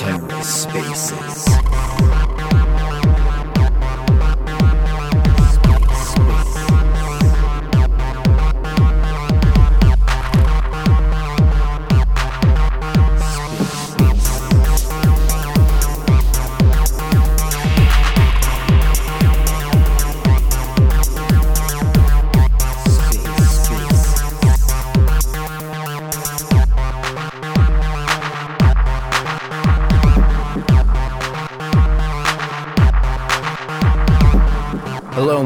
Terra Spaces.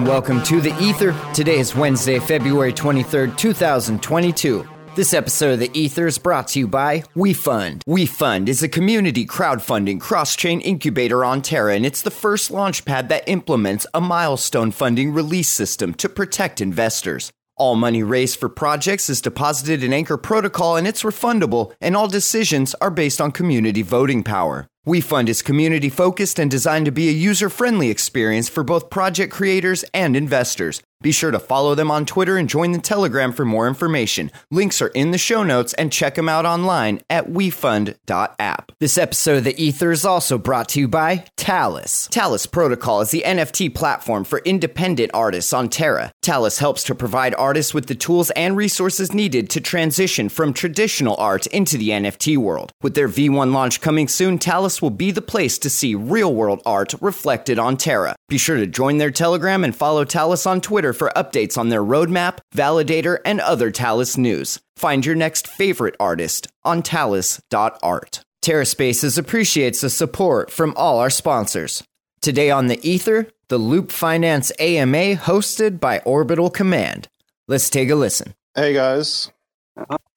Welcome to the Ether. Today is Wednesday, February 23rd, 2022. This episode of the Ether is brought to you by WeFund. WeFund is a community crowdfunding cross-chain incubator on Terra, and it's the first launchpad that implements a milestone funding release system to protect investors. All money raised for projects is deposited in Anchor Protocol and it's refundable, and all decisions are based on community voting power. WeFund is community focused and designed to be a user friendly experience for both project creators and investors. Be sure to follow them on Twitter and join the Telegram for more information. Links are in the show notes and check them out online at wefund.app. This episode of The Ether is also brought to you by Talis. Talis Protocol is the NFT platform for independent artists on Terra. Talis helps to provide artists with the tools and resources needed to transition from traditional art into the NFT world. With their V1 launch coming soon, Talis will be the place to see real world art reflected on Terra. Be sure to join their Telegram and follow Talis on Twitter for updates on their roadmap, validator, and other Talis news. Find your next favorite artist on talis.art. TerraSpaces appreciates the support from all our sponsors. Today on the Ether, the Loop Finance AMA hosted by Orbital Command. Let's take a listen. Hey guys,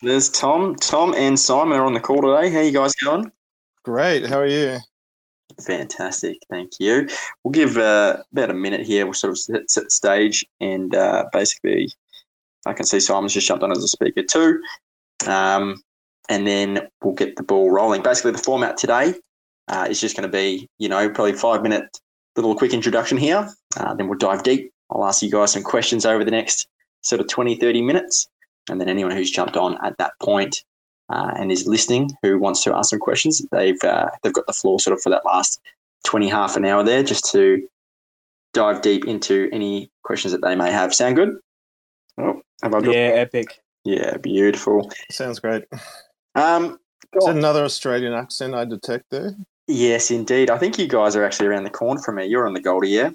There's Tom. Tom and Simon are on the call today. How you guys going? great. How are you? Fantastic, thank you. We'll give uh, about a minute here. We'll sort of set, set the stage, and uh, basically, I can see Simon's just jumped on as a speaker too, um, and then we'll get the ball rolling. Basically, the format today uh, is just going to be, you know, probably five minute little quick introduction here. Uh, then we'll dive deep. I'll ask you guys some questions over the next sort of 20, 30 minutes, and then anyone who's jumped on at that point uh, and is listening who wants to ask some questions, they've uh, they've got the floor sort of for that last twenty half an hour there, just to dive deep into any questions that they may have. Sound good? Oh, have I got? Yeah, epic. Yeah, beautiful. Sounds great. Um, Is that another Australian accent I detect there? yes, indeed. I think you guys are actually around the corner from me. You're on the Goldie, yeah?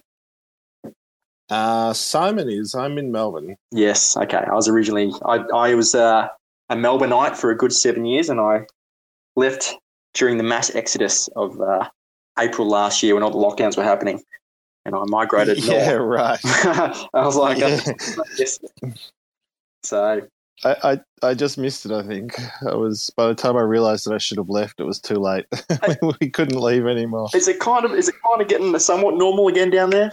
Uh, Simon is. I'm in Melbourne. Yes. Okay. I was originally I I was uh, a Melbourneite for a good seven years, and I left during the mass exodus of uh, April last year when all the lockdowns were happening, and I migrated yeah, north. right. I was like, Yeah. yes. So I, I I just missed it. I think I was. By the time I realised that I should have left, it was too late. we couldn't leave anymore. is it kind of is it kind of getting somewhat normal again down there?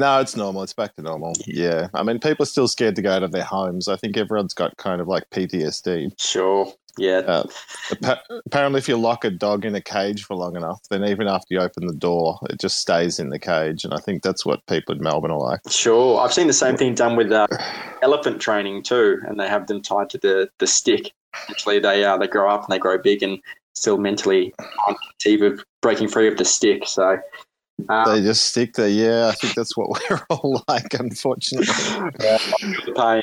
No, it's normal. It's back to normal. Yeah. I mean, people are still scared to go out of their homes. I think everyone's got kind of like PTSD. Sure. Yeah. Uh, appa- apparently, if you lock a dog in a cage for long enough, then even after you open the door, it just stays in the cage. And I think that's what people in Melbourne are like. Sure. I've seen the same thing done with uh, elephant training too, and they have them tied to the, the stick. Actually, they uh, they grow up and they grow big and still mentally on the eve of breaking free of the stick. So, uh, They just stick there. Yeah, I think that's what we're all like, unfortunately. pain.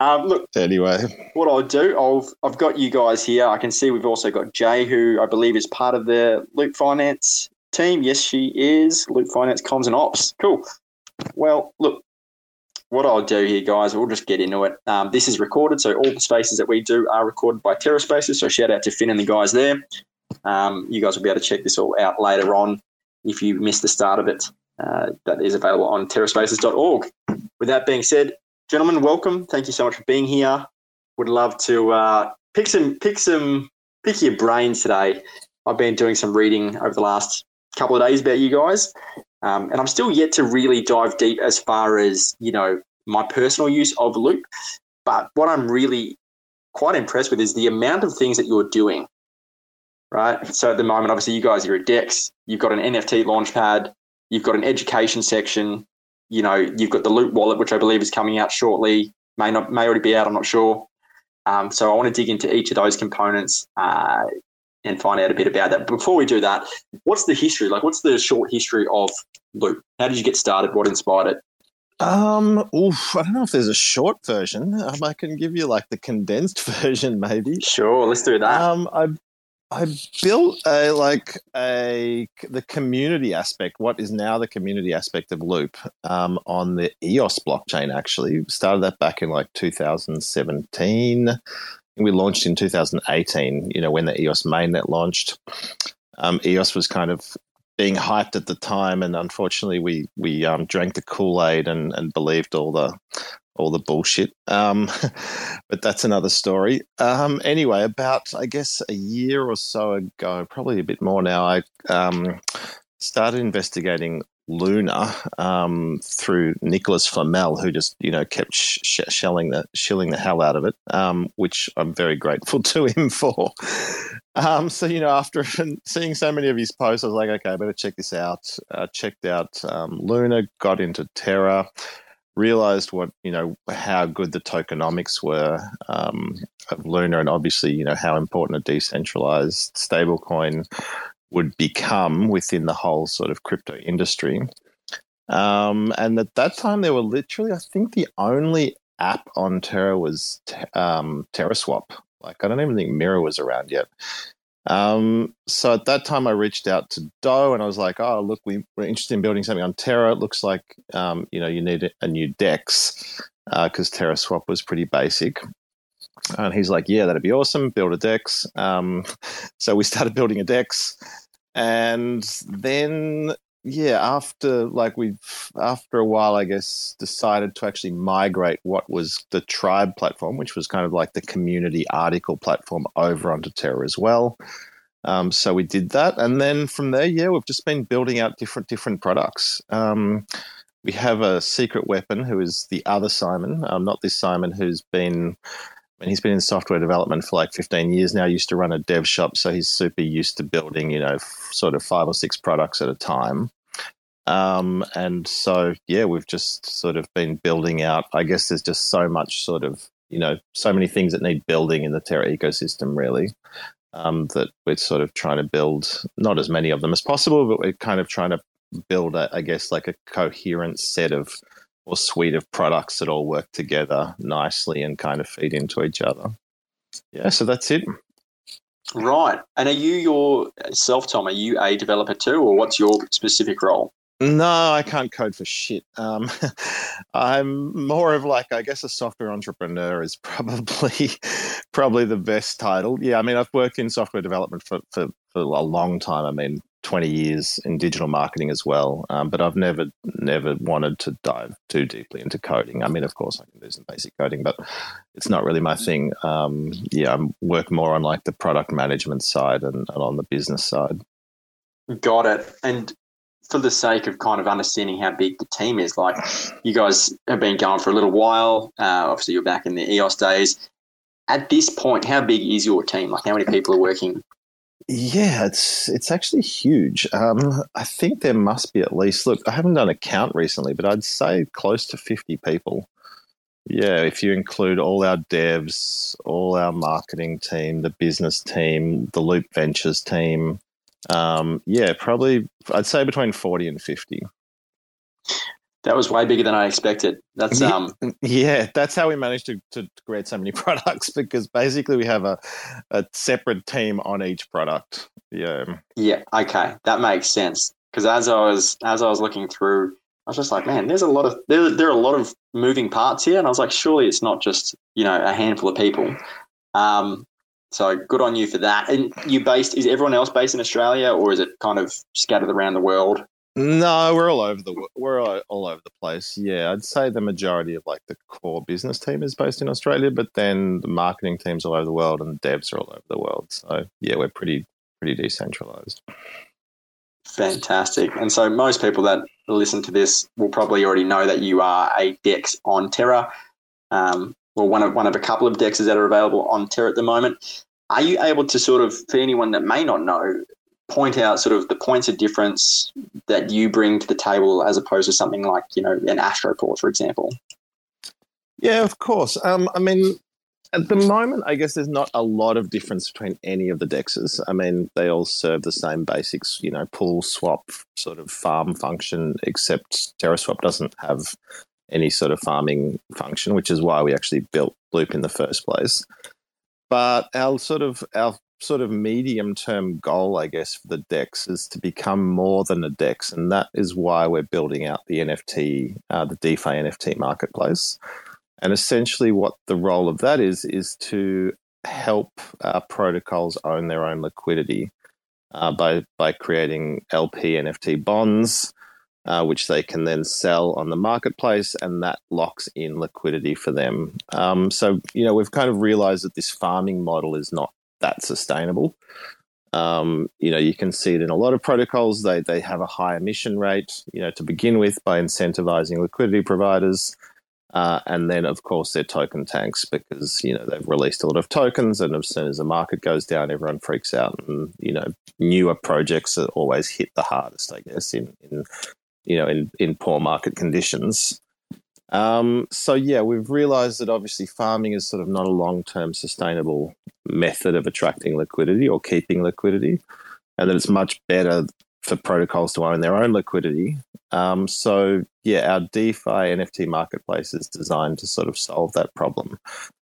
Um, look, Anyway, what I'll do, I've I've got you guys here. I can see we've also got Jay, who I believe is part of the Loop Finance team. Yes, she is. Loop Finance Comms and Ops. Cool. Well, look, what I'll do here, guys, we'll just get into it. Um, this is recorded, so all the spaces that we do are recorded by Terra Spaces. So shout out to Finn and the guys there. Um, you guys will be able to check this all out later on if you missed the start of it. Uh, that is available on terraspaces.org. With that being said, gentlemen, welcome. Thank you so much for being here. Would love to uh, pick some, pick some, pick your brains today. I've been doing some reading over the last couple of days about you guys, um, and I'm still yet to really dive deep as far as you know my personal use of Loop. But what I'm really quite impressed with is the amount of things that you're doing. Right. So at the moment, obviously, you guys are at Dex. You've got an NFT launchpad. You've got an education section. You know, you've got the Loop wallet, which I believe is coming out shortly. may not may already be out. I'm not sure. Um, so I want to dig into each of those components uh, and find out a bit about that. Before we do that, what's the history? Like, what's the short history of Loop? How did you get started? What inspired it? Um, oof, I don't know if there's a short version. Um, I can give you like the condensed version, maybe. Sure, let's do that. Um, I I built a like a the community aspect, what is now the community aspect of Loop, um, on the EOS blockchain. Actually, started that back in like 2017. We launched in 2018. You know when the EOS mainnet launched. Um, EOS was kind of being hyped at the time, and unfortunately, we we um, drank the Kool Aid and, and believed all the all the bullshit. Um, but that's another story. Um, anyway, about I guess a year or so ago, probably a bit more now, I um, started investigating Luna um, through Nicholas Flamel, who just you know kept sh- shelling the shilling the hell out of it, um, which I'm very grateful to him for. Um, so you know, after seeing so many of his posts, I was like, okay, I better check this out. Uh, checked out Luna, got into Terra, realized what you know how good the tokenomics were um, of Luna, and obviously you know how important a decentralized stablecoin would become within the whole sort of crypto industry. Um, and at that time, there were literally, I think, the only app on Terra was um, TerraSwap. Like, I don't even think Mirror was around yet. Um, so at that time, I reached out to Doe and I was like, "Oh, look, we, are interested in building something on Terra. It looks like um, you know you need a new Dex because uh, TerraSwap was pretty basic." And he's like, "Yeah, that'd be awesome. Build a Dex." Um, so we started building a Dex, and then yeah, after like we after a while, I guess decided to actually migrate what was the Tribe platform, which was kind of like the community article platform, over onto Terra as well. Um, so we did that, and then from there, yeah, we've just been building out different different products. Um, we have a secret weapon who is the other Simon, um, not this Simon who's been and he's been in software development for like 15 years now. Used to run a dev shop, so he's super used to building, you know, f- sort of five or six products at a time. Um, and so, yeah, we've just sort of been building out. I guess there's just so much sort of, you know, so many things that need building in the Terra ecosystem, really, um, that we're sort of trying to build not as many of them as possible, but we're kind of trying to build, a, I guess, like a coherent set of or suite of products that all work together nicely and kind of feed into each other. Yeah, so that's it. Right. And are you yourself, Tom? Are you a developer too, or what's your specific role? No, I can't code for shit. Um, I'm more of like, I guess, a software entrepreneur is probably probably the best title. Yeah, I mean, I've worked in software development for, for, for a long time. I mean, 20 years in digital marketing as well. Um, but I've never, never wanted to dive too deeply into coding. I mean, of course, I can do some basic coding, but it's not really my thing. Um, yeah, I work more on like the product management side and, and on the business side. Got it. And for the sake of kind of understanding how big the team is, like you guys have been going for a little while. Uh, obviously, you're back in the EOS days. At this point, how big is your team? Like, how many people are working yeah, it's it's actually huge. Um, I think there must be at least. Look, I haven't done a count recently, but I'd say close to fifty people. Yeah, if you include all our devs, all our marketing team, the business team, the Loop Ventures team, um, yeah, probably I'd say between forty and fifty. That was way bigger than I expected. That's um yeah, that's how we managed to, to create so many products because basically we have a, a separate team on each product. Yeah. Yeah, okay. That makes sense. Because as I was as I was looking through, I was just like, man, there's a lot of there there are a lot of moving parts here. And I was like, surely it's not just, you know, a handful of people. Um so good on you for that. And you based is everyone else based in Australia or is it kind of scattered around the world? No, we're all over the we're all, over the place. Yeah, I'd say the majority of like the core business team is based in Australia, but then the marketing teams all over the world and the devs are all over the world. So yeah, we're pretty pretty decentralized. Fantastic. And so most people that listen to this will probably already know that you are a Dex on Terra. Um, well, one of one of a couple of dexes that are available on Terra at the moment. Are you able to sort of, for anyone that may not know, point out sort of the points of difference that you bring to the table as opposed to something like you know an Astroport, for example? Yeah, of course. Um, I mean, at the moment, I guess there's not a lot of difference between any of the dexes. I mean, they all serve the same basics, you know, pull, swap, sort of farm function, except TerraSwap doesn't have any sort of farming function, which is why we actually built Loop in the first place. But our sort of our sort of medium term goal, I guess, for the DEX is to become more than a DEX. And that is why we're building out the NFT, uh, the DeFi NFT marketplace. And essentially, what the role of that is, is to help uh, protocols own their own liquidity uh, by, by creating LP NFT bonds. Uh, which they can then sell on the marketplace, and that locks in liquidity for them. Um, so, you know, we've kind of realized that this farming model is not that sustainable. Um, you know, you can see it in a lot of protocols. They they have a high emission rate, you know, to begin with by incentivizing liquidity providers, uh, and then of course their token tanks because you know they've released a lot of tokens, and as soon as the market goes down, everyone freaks out, and you know, newer projects are always hit the hardest, I guess, in in you know in in poor market conditions. Um, so yeah, we've realized that obviously farming is sort of not a long-term sustainable method of attracting liquidity or keeping liquidity, and that it's much better for protocols to own their own liquidity. Um, so yeah, our DeFi NFT marketplace is designed to sort of solve that problem.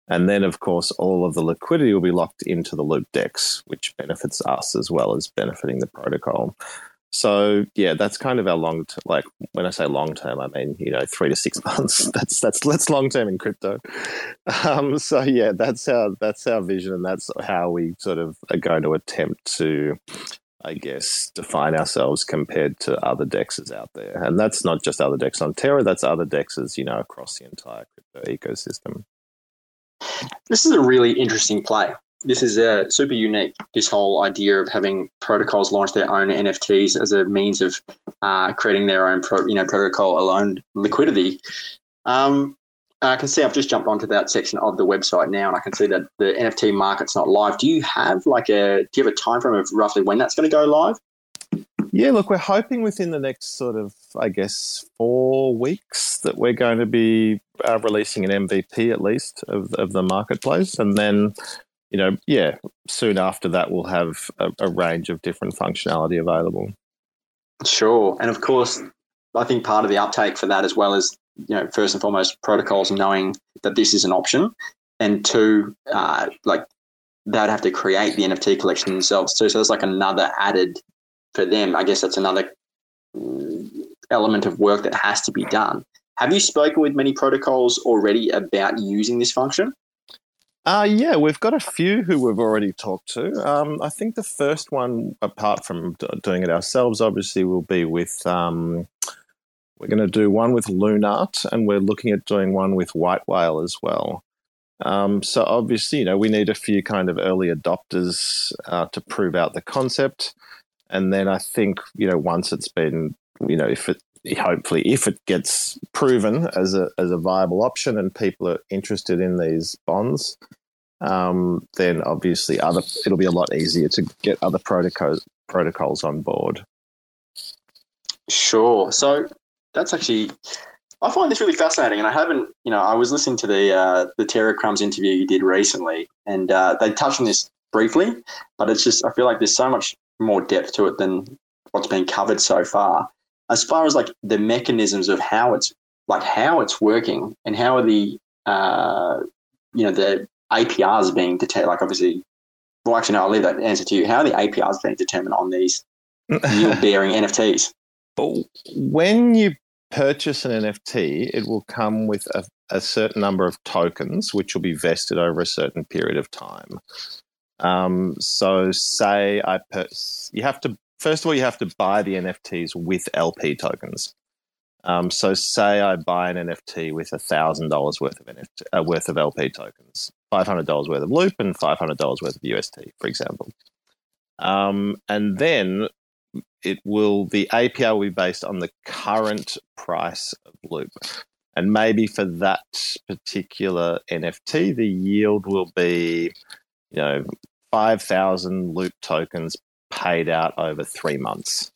And then, of course, all of the liquidity will be locked into the Loop DEX, which benefits us as well as benefiting the protocol. So yeah, that's kind of our long term. Like when I say long term, I mean you know three to six months. That's that's that's long term in crypto. Um, so yeah, that's our that's our vision, and that's how we sort of are going to attempt to, I guess, define ourselves compared to other dexes out there. And that's not just other dexes on Terra. That's other dexes, you know, across the entire crypto ecosystem. This is a really interesting play this is uh, super unique. This whole idea of having protocols launch their own NFTs as a means of uh, creating their own, pro, you know, protocol alone liquidity. Um, I can see I've just jumped onto that section of the website now, and I can see that the NFT market's not live. Do you have like a do you have a time frame of roughly when that's going to go live? Yeah, look, we're hoping within the next sort of, I guess, four weeks that we're going to be uh, releasing an MVP at least of, of the marketplace, and then you know, yeah, soon after that, we'll have a, a range of different functionality available. Sure. And of course, I think part of the uptake for that as well is, you know, first and foremost, protocols knowing that this is an option. And two, uh, like they'd have to create the NFT collection themselves too. So there's like another added for them. I guess that's another mm, element of work that has to be done. Have you spoken with many protocols already about using this function? Uh, yeah, we've got a few who we've already talked to. Um, I think the first one, apart from doing it ourselves, obviously will be with. Um, we're going to do one with Luart, and we're looking at doing one with White Whale as well. Um, so obviously, you know, we need a few kind of early adopters uh, to prove out the concept, and then I think you know once it's been, you know, if it hopefully if it gets proven as a as a viable option and people are interested in these bonds, um, then obviously other it'll be a lot easier to get other protocols protocols on board. Sure. So that's actually I find this really fascinating, and I haven't, you know, I was listening to the uh, the Terra Crumbs interview you did recently, and uh, they touched on this briefly, but it's just I feel like there's so much more depth to it than what's been covered so far as far as like the mechanisms of how it's like how it's working and how are the uh, you know the APRs being determined. Like obviously, well, actually, no, I'll leave that answer to you. How are the APRs being determined on these yield bearing NFTs? Well when you purchase an NFT, it will come with a, a, certain number of tokens, which will be vested over a certain period of time. Um, so, say I per- you have to first of all, you have to buy the NFTs with LP tokens. Um, so, say I buy an NFT with thousand dollars worth of NFT, uh, worth of LP tokens, five hundred dollars worth of Loop, and five hundred dollars worth of UST, for example. Um, and then it will the APR will be based on the current price of Loop, and maybe for that particular NFT, the yield will be, you know, five thousand Loop tokens paid out over three months.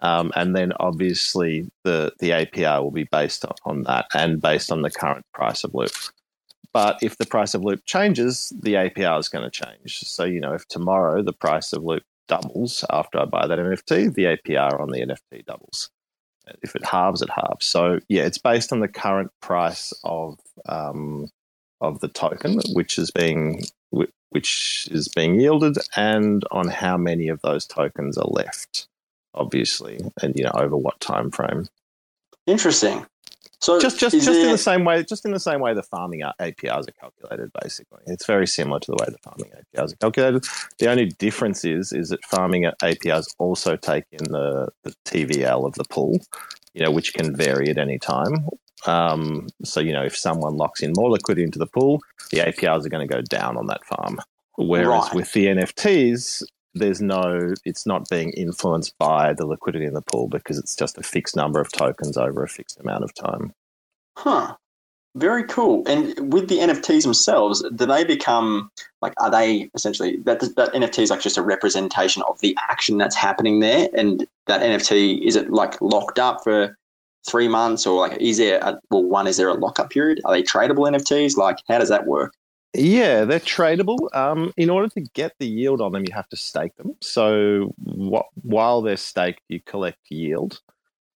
Um, and then obviously the, the APR will be based on that and based on the current price of Loop. But if the price of Loop changes, the APR is going to change. So, you know, if tomorrow the price of Loop doubles after I buy that NFT, the APR on the NFT doubles. If it halves, it halves. So, yeah, it's based on the current price of um, of the token, which is being which is being yielded, and on how many of those tokens are left obviously, and you know over what time frame. Interesting. So just just just there... in the same way, just in the same way the farming APRs are calculated. Basically, it's very similar to the way the farming APRs are calculated. The only difference is is that farming APRs also take in the, the TVL of the pool, you know, which can vary at any time. Um, so you know, if someone locks in more liquidity into the pool, the APRs are going to go down on that farm. Whereas right. with the NFTs, there's no it's not being influenced by the liquidity in the pool because it's just a fixed number of tokens over a fixed amount of time huh very cool and with the nfts themselves do they become like are they essentially that that nft is like just a representation of the action that's happening there and that nft is it like locked up for three months or like is there a, well one is there a lockup period are they tradable nfts like how does that work yeah, they're tradable. Um, in order to get the yield on them, you have to stake them. So wh- while they're staked, you collect yield.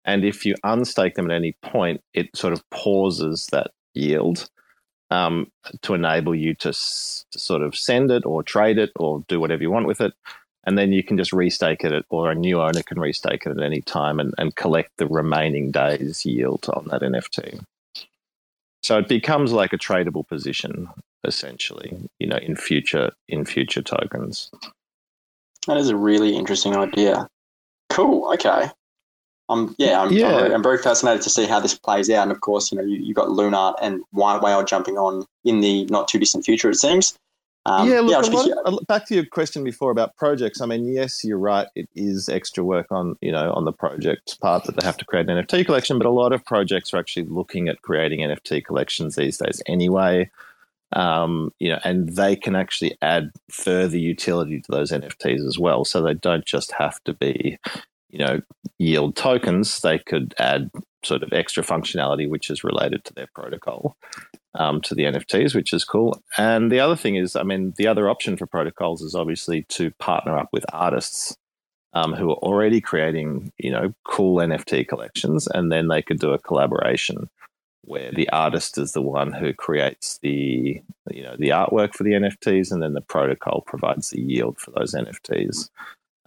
And if you unstake them at any point, it sort of pauses that yield um, to enable you to, s- to, sort of send it or trade it or do whatever you want with it. And then you can just restake it, or a new owner can restake it at any time and, and collect the remaining day's yield on that NFT. So it becomes like a tradable position essentially, you know, in future in future tokens. That is a really interesting idea. Cool. Okay. Um, yeah, I'm, yeah. I'm, I'm, very fascinated to see how this plays out. And of course, you know, you, have got Luart and White Whale jumping on in the not too distant future, it seems. Um, yeah, look, yeah, lot, back to your question before about projects. I mean, yes, you're right. It is extra work on you know on the project part that they have to create an NFT collection, but a lot of projects are actually looking at creating NFT collections these days anyway. Um, you know, and they can actually add further utility to those NFTs as well. So they don't just have to be, you know, yield tokens. They could add sort of extra functionality which is related to their protocol um, to the NFTs, which is cool. And the other thing is, I mean, the other option for protocols is obviously to partner up with artists. Um, who are already creating, you know, cool NFT collections, and then they could do a collaboration where the artist is the one who creates the you know the artwork for the NFTs, and then the protocol provides the yield for those NFTs.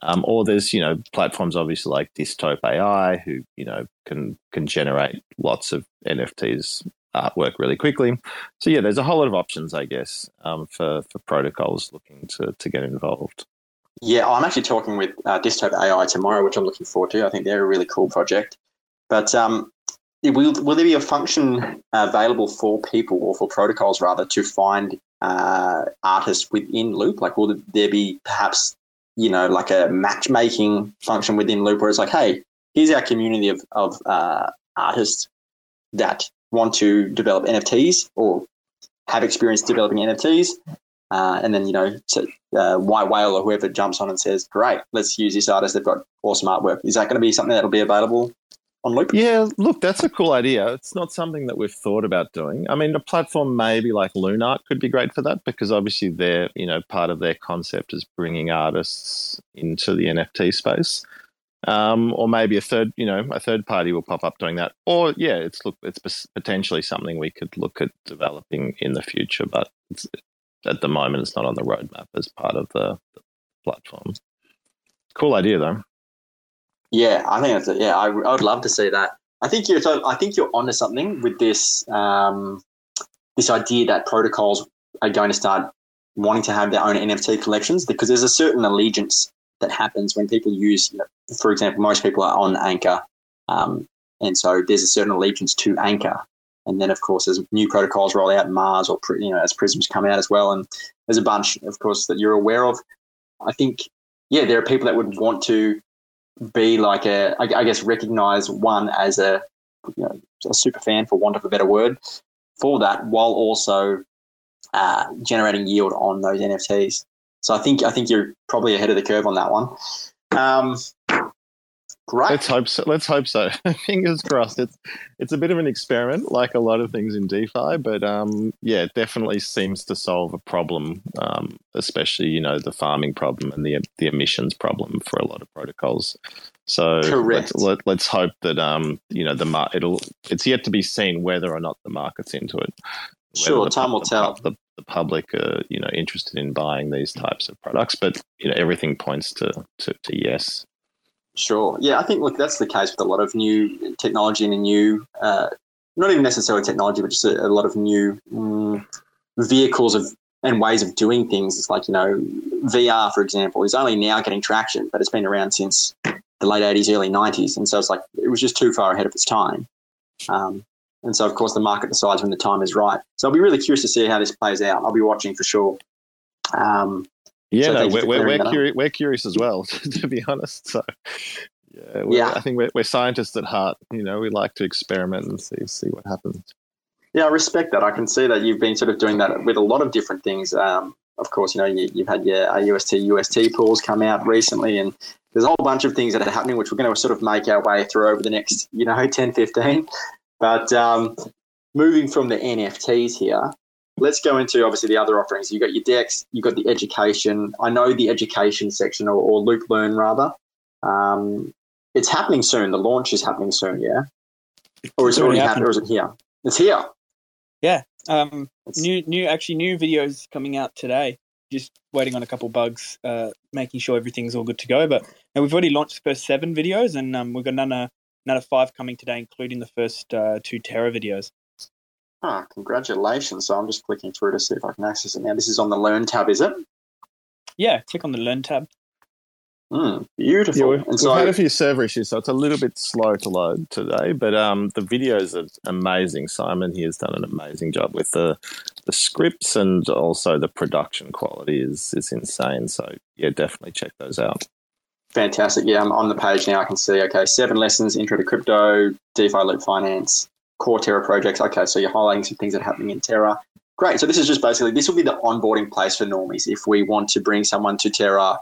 Um, or there's you know platforms obviously like Dystope AI who you know can can generate lots of NFTs artwork really quickly. So yeah, there's a whole lot of options, I guess, um, for for protocols looking to to get involved. Yeah, I'm actually talking with uh, Dystope AI tomorrow, which I'm looking forward to. I think they're a really cool project. But um, will, will there be a function available for people or for protocols rather to find uh, artists within Loop? Like, will there be perhaps you know like a matchmaking function within Loop where it's like, hey, here's our community of of uh, artists that want to develop NFTs or have experience developing NFTs. Uh, and then, you know, uh, White Whale or whoever jumps on and says, great, let's use this artist. They've got awesome artwork. Is that going to be something that'll be available on Loop? Yeah, look, that's a cool idea. It's not something that we've thought about doing. I mean, a platform maybe like Luart could be great for that because obviously they're, you know, part of their concept is bringing artists into the NFT space. Um, or maybe a third, you know, a third party will pop up doing that. Or yeah, it's look, it's potentially something we could look at developing in the future, but at the moment it's not on the roadmap as part of the, the platform. Cool idea though. Yeah, I think that's. Yeah, I, I would love to see that. I think you're. I think you're onto something with this. Um, this idea that protocols are going to start wanting to have their own NFT collections because there's a certain allegiance that happens when people use, you know, for example, most people are on Anchor, um, and so there's a certain allegiance to Anchor. And then, of course, as new protocols roll out, Mars or you know, as Prisms come out as well, and there's a bunch, of course, that you're aware of. I think, yeah, there are people that would want to be like a, I, guess, recognize one as a, you know, a super fan, for want of a better word, for that, while also uh, generating yield on those NFTs. So I think I think you're probably ahead of the curve on that one. Um, Great. Let's hope so. Let's hope so. Fingers crossed. It's it's a bit of an experiment, like a lot of things in DeFi, but um, yeah, it definitely seems to solve a problem, um, especially you know the farming problem and the the emissions problem for a lot of protocols. So Correct. let's, let, let's hope that um, you know the mar- it'll it's yet to be seen whether or not the market's into it. Sure, the, time will the, tell. The, the public are you know interested in buying these types of products, but you know everything points to to, to yes. Sure. Yeah, I think look, that's the case with a lot of new technology and a new, uh, not even necessarily technology, but just a, a lot of new mm, vehicles of and ways of doing things. It's like you know, VR, for example, is only now getting traction, but it's been around since the late '80s, early '90s, and so it's like it was just too far ahead of its time. Um, and so, of course, the market decides when the time is right. So I'll be really curious to see how this plays out. I'll be watching for sure. Um, Yeah, So no, we're, we're, we're, curi- we're curious as well, to be honest. So, yeah, Yeah. I think we're, we're scientists at heart. You know, we like to experiment and see see what happens. Yeah, I respect that. I can see that you've been sort of doing that with a lot of different things. Um, of course, you know, you, you've had your AUST, UST pools come out recently, and there's a whole bunch of things that are happening, which we're going to sort of make our way through over the next, you know, 10, 15. But um, moving from the NFTs here, let's go into obviously the other offerings. You've got your DEX, you've got the education. I know the education section, or, or Loop Learn rather. Um, it's happening soon. The launch is happening soon, yeah? Or is it already happened, or is it here? It's here. Yeah. Um, It's- new, new, actually, new videos coming out today. Just waiting on a couple bugs, uh, making sure everything's all good to go. But we've already launched the first seven videos, and um, we've got another another five coming today, including the first uh, two Terra videos. Ah, congratulations. So I'm just clicking through to see if I can access it now. This is on the Learn tab, is it? Yeah, click on the Learn tab. Mm, beautiful. Yeah, we've, and we've so, had a few server issues, so it's a little bit slow to load today. But um, the videos are amazing. Simon he has done an amazing job with the the scripts and also the production quality is is insane. So yeah, definitely check those out. Fantastic. Yeah, I'm on the page now. I can see, okay, seven lessons, intro to crypto, DeFi Loop Finance, core Terra projects. Okay, so you're highlighting some things that are happening in Terra. Great. So this is just basically, this will be the onboarding place for normies. If we want to bring someone to Terra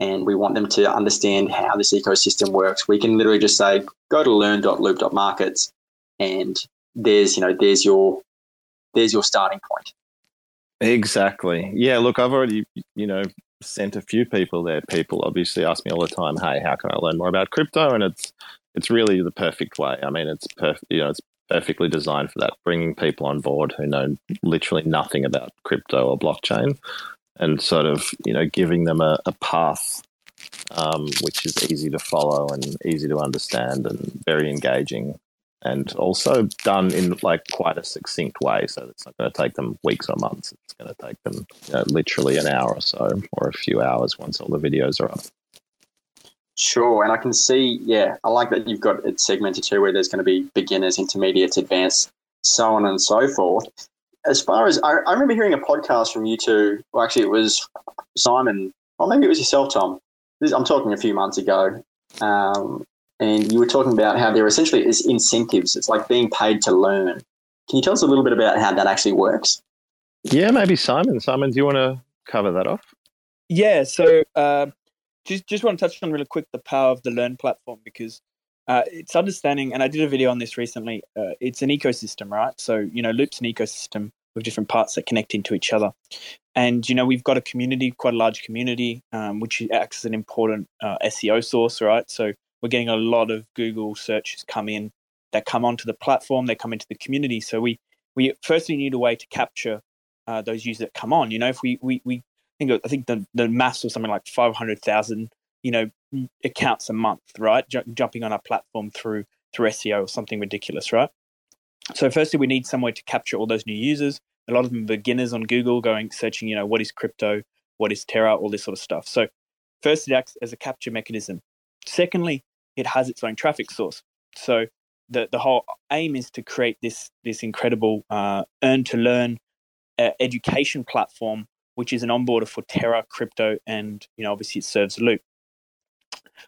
and we want them to understand how this ecosystem works, we can literally just say, go to learn.loop.markets and there's, you know, there's your, there's your starting point. Exactly. Yeah. Look, I've already you know sent a few people there. People obviously ask me all the time, "Hey, how can I learn more about crypto?" And it's it's really the perfect way. I mean, it's perfect. You know, it's perfectly designed for that. Bringing people on board who know literally nothing about crypto or blockchain, and sort of you know giving them a, a path. Um, which is easy to follow and easy to understand and very engaging and also done in like quite a succinct way. So it's not going to take them weeks or months. It's going to take them you know, literally an hour or so, or a few hours once all the videos are up. Sure, and I can see, yeah, I like that you've got it segmented too, where there's going to be beginners, intermediates, advanced, so on and so forth. As far as I, I remember hearing a podcast from you two, well, actually, it was Simon, or maybe it was yourself, Tom. This, I'm talking a few months ago, um, and you were talking about how there essentially is incentives. It's like being paid to learn. Can you tell us a little bit about how that actually works? Yeah, maybe Simon. Simon, do you want to cover that off? Yeah, so uh, just just want to touch on really quick the power of the Learn platform because uh, it's understanding, and I did a video on this recently. Uh, it's an ecosystem, right? So you know, Loop's an ecosystem with different parts that connect into each other, and you know, we've got a community, quite a large community, um, which acts as an important uh, SEO source, right? So we're getting a lot of Google searches come in that come onto the platform, they come into the community. So we we firstly need a way to capture uh, those users that come on. You know, if we we we think I think the the mass was something like five hundred thousand, you know, accounts a month, right? J- jumping on our platform through through SEO or something ridiculous, right? So firstly, we need somewhere to capture all those new users. A lot of them beginners on Google, going searching, you know, what is crypto, what is Terra, all this sort of stuff. So first, it acts as a capture mechanism. Secondly, it has its own traffic source. So the the whole aim is to create this this incredible uh, earn to learn uh, education platform which is an onboarder for Terra, crypto, and you know obviously it serves Loop.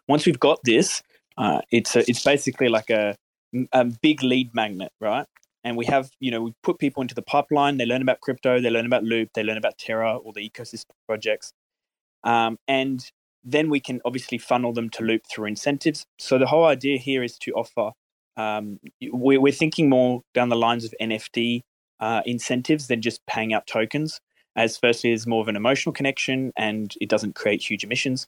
Once we've got this, uh, it's a, it's basically like a, a big lead magnet, right? And we have you know we put people into the pipeline. They learn about crypto, they learn about Loop, they learn about Terra, all the ecosystem projects, um, and then we can obviously funnel them to loop through incentives. So the whole idea here is to offer. Um, we're, we're thinking more down the lines of NFT uh, incentives than just paying out tokens. As firstly, there's more of an emotional connection, and it doesn't create huge emissions.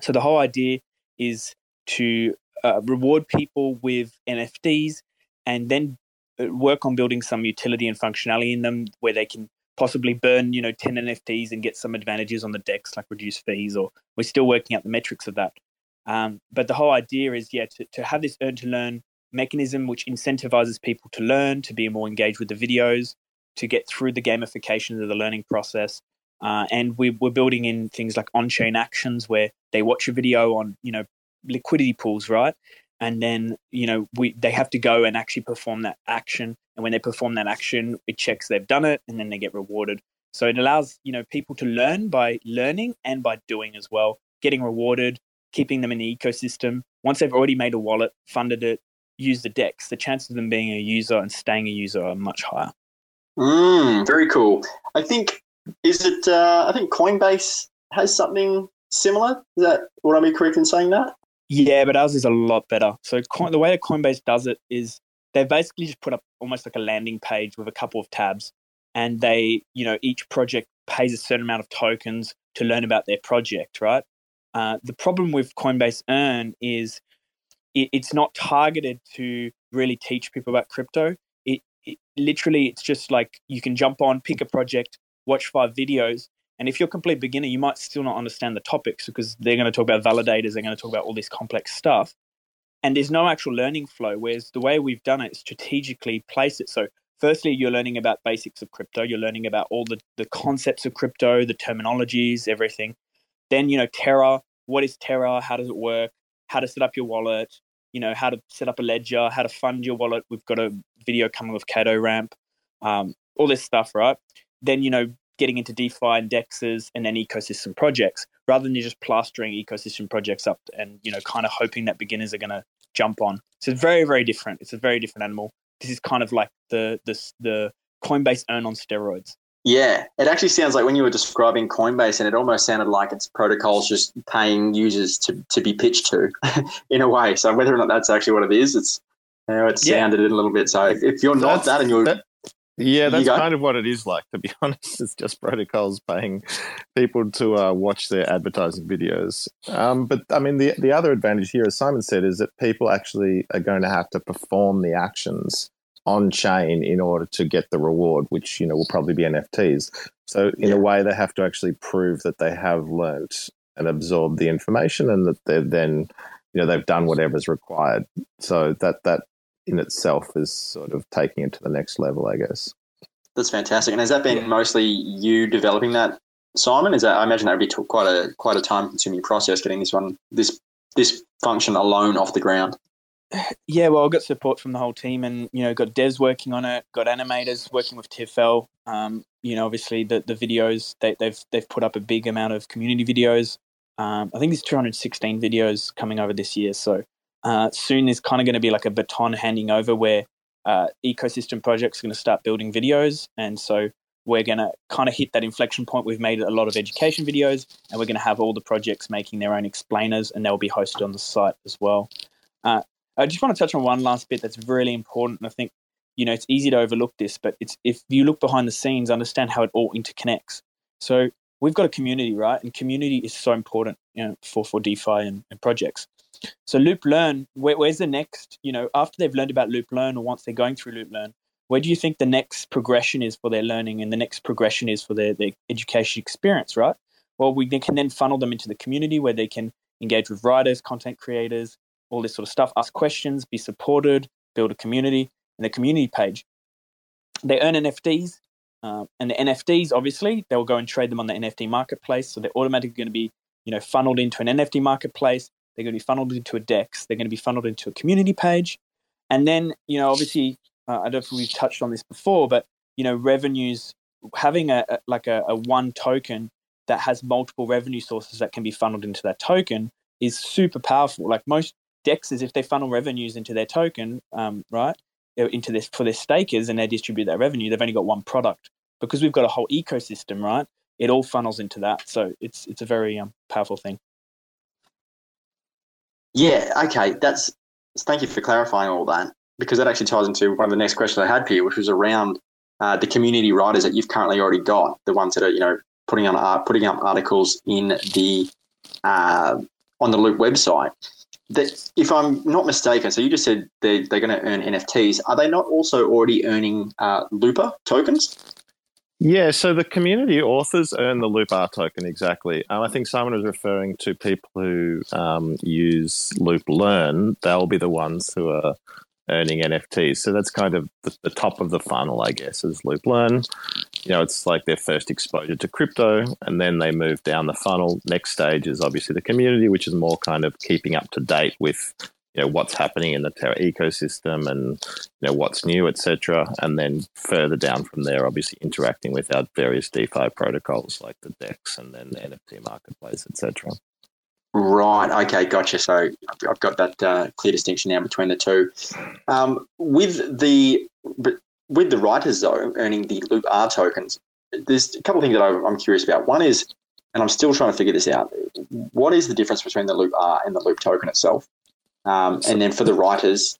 So the whole idea is to uh, reward people with NFTs, and then uh, work on building some utility and functionality in them where they can possibly burn, you know, 10 NFTs and get some advantages on the DEX like reduced fees, or we're still working out the metrics of that. Um, but the whole idea is, yeah, to, to have this earn to learn mechanism which incentivizes people to learn, to be more engaged with the videos, to get through the gamification of the learning process. Uh, and we, we're building in things like on-chain actions where they watch a video on, you know, liquidity pools, right? And then, you know, we they have to go and actually perform that action and when they perform that action, it checks they've done it and then they get rewarded. So it allows, you know, people to learn by learning and by doing as well, getting rewarded, keeping them in the ecosystem. Once they've already made a wallet, funded it, used the DEX, the chances of them being a user and staying a user are much higher. Mm, very cool. I think is it uh, I think Coinbase has something similar. Is that would I be correct in saying that? Yeah, but ours is a lot better. So the way that Coinbase does it is they basically just put up almost like a landing page with a couple of tabs and they you know each project pays a certain amount of tokens to learn about their project right uh, the problem with coinbase earn is it, it's not targeted to really teach people about crypto it, it literally it's just like you can jump on pick a project watch five videos and if you're a complete beginner you might still not understand the topics because they're going to talk about validators they're going to talk about all this complex stuff and there's no actual learning flow. Whereas the way we've done it, strategically place it. So, firstly, you're learning about basics of crypto. You're learning about all the, the concepts of crypto, the terminologies, everything. Then, you know, Terra. What is Terra? How does it work? How to set up your wallet? You know, how to set up a ledger, how to fund your wallet. We've got a video coming with Kado Ramp, um, all this stuff, right? Then, you know, getting into DeFi and DEXs and then ecosystem projects rather than just plastering ecosystem projects up and, you know, kind of hoping that beginners are going to jump on. So it's very, very different. It's a very different animal. This is kind of like the the, the Coinbase earn on steroids. Yeah, it actually sounds like when you were describing Coinbase, and it almost sounded like its protocols just paying users to, to be pitched to, in a way. So whether or not that's actually what it is, it's you know, it sounded yeah. a little bit. So if you're not that's, that and you're that, yeah, that's kind of what it is like, to be honest. It's just protocols paying people to uh, watch their advertising videos. Um, but I mean, the, the other advantage here, as Simon said, is that people actually are going to have to perform the actions on chain in order to get the reward, which, you know, will probably be NFTs. So, in yeah. a way, they have to actually prove that they have learnt and absorbed the information and that they've then, you know, they've done whatever is required. So, that, that in itself is sort of taking it to the next level, I guess. That's fantastic. And has that been yeah. mostly you developing that, Simon? Is that I imagine that would be quite a quite a time consuming process getting this one this this function alone off the ground. Yeah, well, I got support from the whole team, and you know, got devs working on it, got animators working with TFL. Um, you know, obviously the the videos they, they've they've put up a big amount of community videos. Um, I think there's 216 videos coming over this year, so uh, soon there's kind of going to be like a baton handing over where uh, ecosystem projects are going to start building videos. And so we're going to kind of hit that inflection point. We've made a lot of education videos, and we're going to have all the projects making their own explainers, and they'll be hosted on the site as well. Uh, I just want to touch on one last bit that's really important. I think you know it's easy to overlook this, but it's if you look behind the scenes, understand how it all interconnects. So we've got a community, right? And community is so important, you know, for for DeFi and, and projects. So loop learn, where, where's the next, you know, after they've learned about loop learn or once they're going through loop learn, where do you think the next progression is for their learning and the next progression is for their, their education experience, right? Well, we can then funnel them into the community where they can engage with writers, content creators, all this sort of stuff, ask questions, be supported, build a community, and the community page. They earn NFTs, uh, and the NFTs, obviously, they'll go and trade them on the NFT marketplace. So they're automatically going to be, you know, funneled into an NFT marketplace. They're going to be funneled into a DEX. They're going to be funneled into a community page. And then, you know, obviously, uh, I don't know if we've touched on this before, but, you know, revenues, having a, a like a, a one token that has multiple revenue sources that can be funneled into that token is super powerful. Like most dexes, if they funnel revenues into their token, um, right, uh, into this for their stakers and they distribute that revenue, they've only got one product. Because we've got a whole ecosystem, right? It all funnels into that. So it's it's a very um, powerful thing. Yeah, okay. That's thank you for clarifying all that because that actually ties into one of the next questions I had for you, which was around uh, the community writers that you've currently already got, the ones that are you know putting on uh, putting up articles in the uh, on the Loop website. That, if I'm not mistaken, so you just said they they're going to earn NFTs. Are they not also already earning uh, Looper tokens? Yeah, so the community authors earn the Loop R token exactly. Um, I think Simon was referring to people who um, use Loop Learn. They'll be the ones who are earning NFTs. So that's kind of the, the, top of the funnel, I guess, is Loop Learn. You know, it's like their first exposure to crypto, and then they move down the funnel. Next stage is obviously the community, which is more kind of keeping up to date with you know what's happening in the Terra ecosystem and you know what's new, etc. And then further down from there, obviously interacting with our various DeFi protocols like the DEX and then the NFT marketplace, etc. Right. Okay. Gotcha. So I've got that uh, clear distinction now between the two. Um, with the with the writers though earning the Loop R tokens, there's a couple of things that I'm curious about. One is, and I'm still trying to figure this out. What is the difference between the Loop R and the Loop token itself? Um, and then for the writers,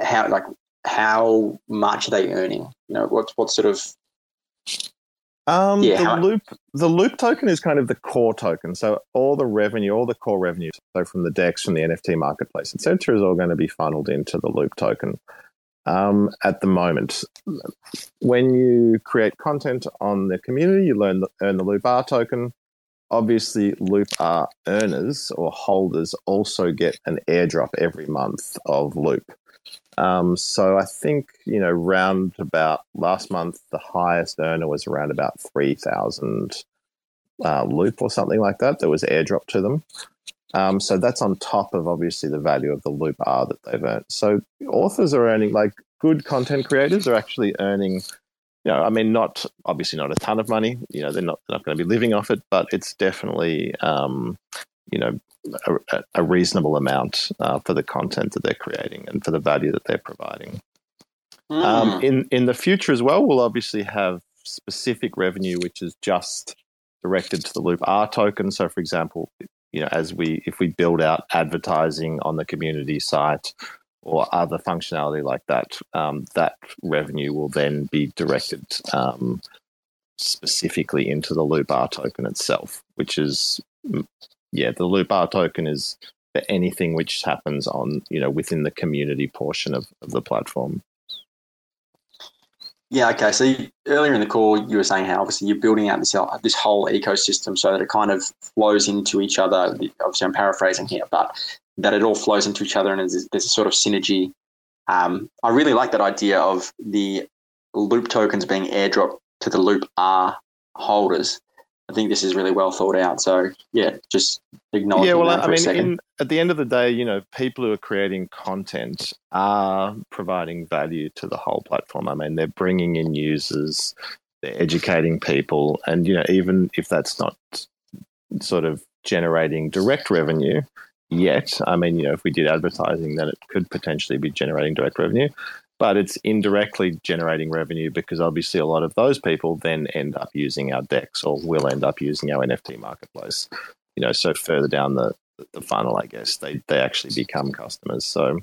how like how much are they earning? You know, what what sort of um, yeah, the how... loop the loop token is kind of the core token. So all the revenue, all the core revenue, so from the DEX, from the NFT marketplace, etc., is all going to be funneled into the loop token. Um, at the moment, when you create content on the community, you learn the, earn the Loop R token obviously loop r earners or holders also get an airdrop every month of loop. Um, so i think you know round about last month the highest earner was around about 3000 uh, loop or something like that that was airdrop to them. Um, so that's on top of obviously the value of the loop r that they've earned. So authors are earning like good content creators are actually earning you know, I mean, not obviously not a ton of money. You know, they're not they're not going to be living off it, but it's definitely um, you know a, a reasonable amount uh, for the content that they're creating and for the value that they're providing. Mm. Um, in in the future as well, we'll obviously have specific revenue which is just directed to the Loop R token. So, for example, you know, as we if we build out advertising on the community site or other functionality like that, um, that revenue will then be directed um, specifically into the Loop R token itself, which is, yeah, the Loop R token is for anything which happens on, you know, within the community portion of, of the platform. Yeah. Okay. So earlier in the call, you were saying how obviously you're building out this this whole ecosystem so that it kind of flows into each other. Obviously, I'm paraphrasing here, but that it all flows into each other and there's, there's a sort of synergy. Um, I really like that idea of the loop tokens being airdropped to the loop R holders. I think this is really well thought out. So yeah, just acknowledge. Yeah, well, I mean, in, at the end of the day, you know, people who are creating content are providing value to the whole platform. I mean, they're bringing in users, they're educating people, and you know, even if that's not sort of generating direct revenue, yet. I mean, you know, if we did advertising, then it could potentially be generating direct revenue, but it's indirectly generating revenue because obviously a lot of those people then end up using our DEX or will end up using our NFT marketplace. You know, so further down the, the funnel, I guess they they actually become customers. So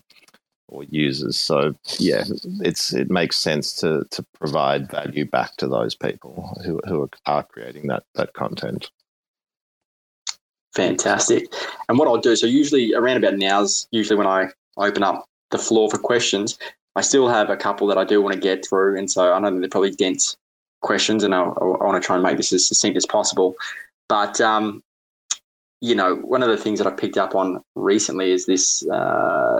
or users. So yeah, it's it makes sense to to provide value back to those people who who are creating that that content. Fantastic. And what I'll do, so usually around about now is usually when I open up the floor for questions. I still have a couple that I do want to get through, and so I know they're probably dense questions, and I, I want to try and make this as succinct as possible. But um, you know, one of the things that I picked up on recently is this uh,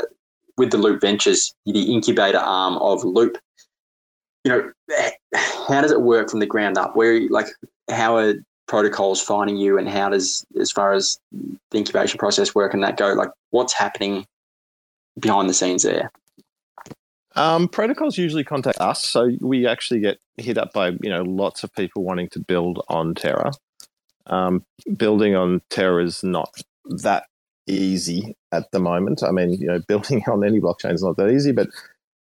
with the Loop Ventures, the incubator arm of Loop. You know, how does it work from the ground up? Where like how are protocols finding you and how does as far as the incubation process work and that go like what's happening behind the scenes there um, protocols usually contact us so we actually get hit up by you know lots of people wanting to build on terra um, building on terra is not that easy at the moment i mean you know building on any blockchain is not that easy but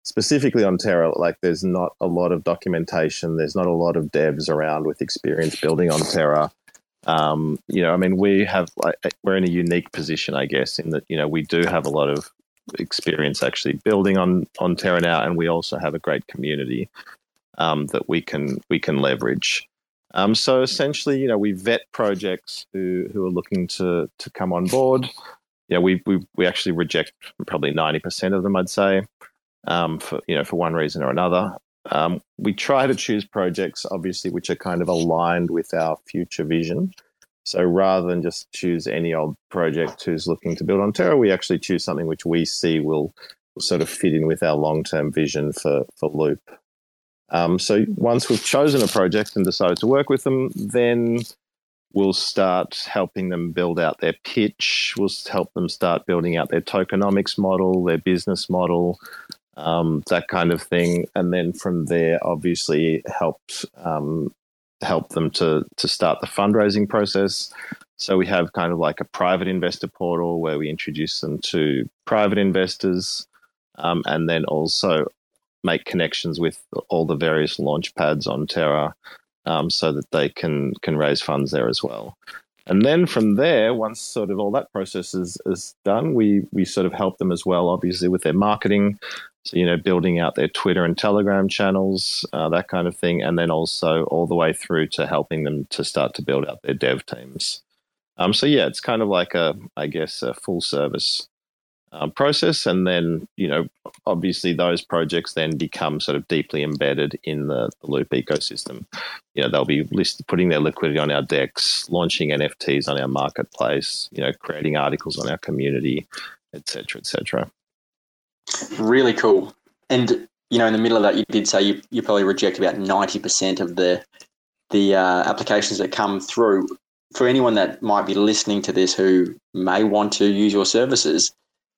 specifically on Terra, like there's not a lot of documentation. There's not a lot of devs around with experience building on Terra. Um, you know, I mean, we have like we're in a unique position, I guess, in that you know we do have a lot of experience actually building on on Terra now, and we also have a great community um, that we can we can leverage. Um, so essentially, you know, we vet projects who who are looking to to come on board. Yeah, we we we actually reject probably ninety percent of them, I'd say, um, for you know for one reason or another. Um, we try to choose projects, obviously, which are kind of aligned with our future vision. So rather than just choose any old project who's looking to build on Terra, we actually choose something which we see will, sort of fit in with our long term vision for, for Loop. Um, so once we've chosen a project and decided to work with them, then we'll start helping them build out their pitch. We'll help them start building out their tokenomics model, their business model, um, that kind of thing. And then from there, obviously, helped um, help them to to start the fundraising process. So we have kind of like a private investor portal where we introduce them to private investors, um, and then also make connections with all the various launch pads on Terra, um, so that they can can raise funds there as well. And then from there, once sort of all that process is, is done, we we sort of help them as well, obviously with their marketing, so, you know, building out their Twitter and Telegram channels, uh, that kind of thing, and then also all the way through to helping them to start to build out their dev teams. Um, so yeah, it's kind of like a, I guess, a full service um, process, and then you know, obviously those projects then become sort of deeply embedded in the, the Loop ecosystem. You know, they'll be list, putting their liquidity on our DEX, launching NFTs on our marketplace, you know, creating articles on our community, etc., etc. Really cool. And you know, in the middle of that, you did say you, you probably reject about ninety percent of the the uh, applications that come through. For anyone that might be listening to this who may want to use your services,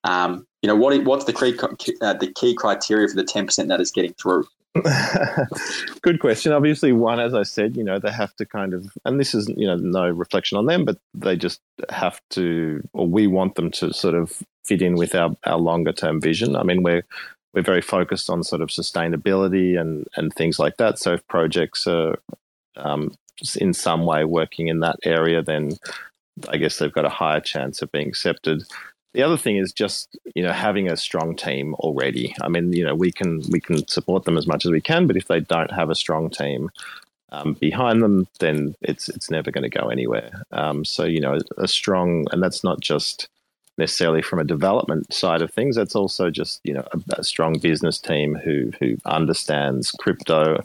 um, you know, what what's the key, uh, the key criteria for the ten percent that is getting through? Good question. Obviously, one, as I said, you know, they have to kind of, and this is, you know, no reflection on them, but they just have to, or we want them to sort of fit in with our, our longer term vision. I mean, we're we're very focused on sort of sustainability and and things like that. So if projects are um, in some way working in that area, then I guess they've got a higher chance of being accepted. The other thing is just you know having a strong team already. I mean, you know, we can we can support them as much as we can, but if they don't have a strong team um, behind them, then it's it's never going to go anywhere. Um, so you know, a strong, and that's not just necessarily from a development side of things. That's also just you know a, a strong business team who who understands crypto,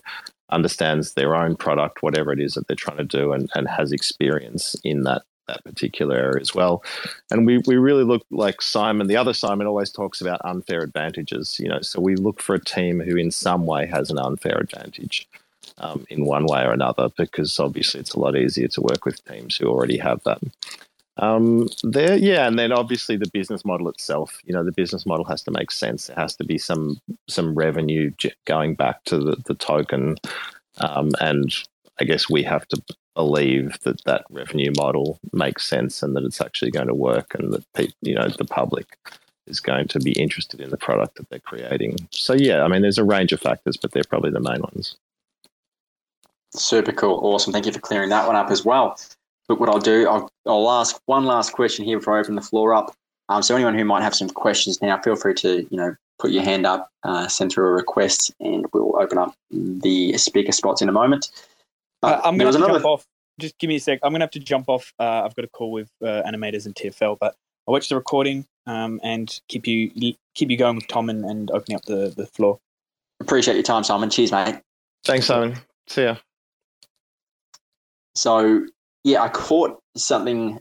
understands their own product, whatever it is that they're trying to do, and, and has experience in that that particular area as well. And we, we really look like Simon, the other Simon always talks about unfair advantages, you know, so we look for a team who in some way has an unfair advantage um, in one way or another, because obviously it's a lot easier to work with teams who already have that. Um, there, yeah, and then obviously the business model itself. You know, the business model has to make sense. There has to be some some revenue going back to the, the token, um, and I guess we have to believe that that revenue model makes sense and that it's actually going to work and that people, you know the public is going to be interested in the product that they're creating. So yeah, I mean there's a range of factors, but they're probably the main ones. Super cool, awesome. Thank you for clearing that one up as well. But what I'll do, I'll, I'll ask one last question here before I open the floor up. Um, so anyone who might have some questions now, feel free to you know put your hand up, uh, send through a request, and we'll open up the speaker spots in a moment. Uh, I'm going to another... jump off. Just give me a sec. I'm going to have to jump off. Uh, I've got a call with uh, animators and TFL, but I'll watch the recording um, and keep you keep you going with Tom and, and opening up the, the floor. Appreciate your time, Simon. Cheers, mate. Thanks, Simon. See ya. So, yeah, I caught something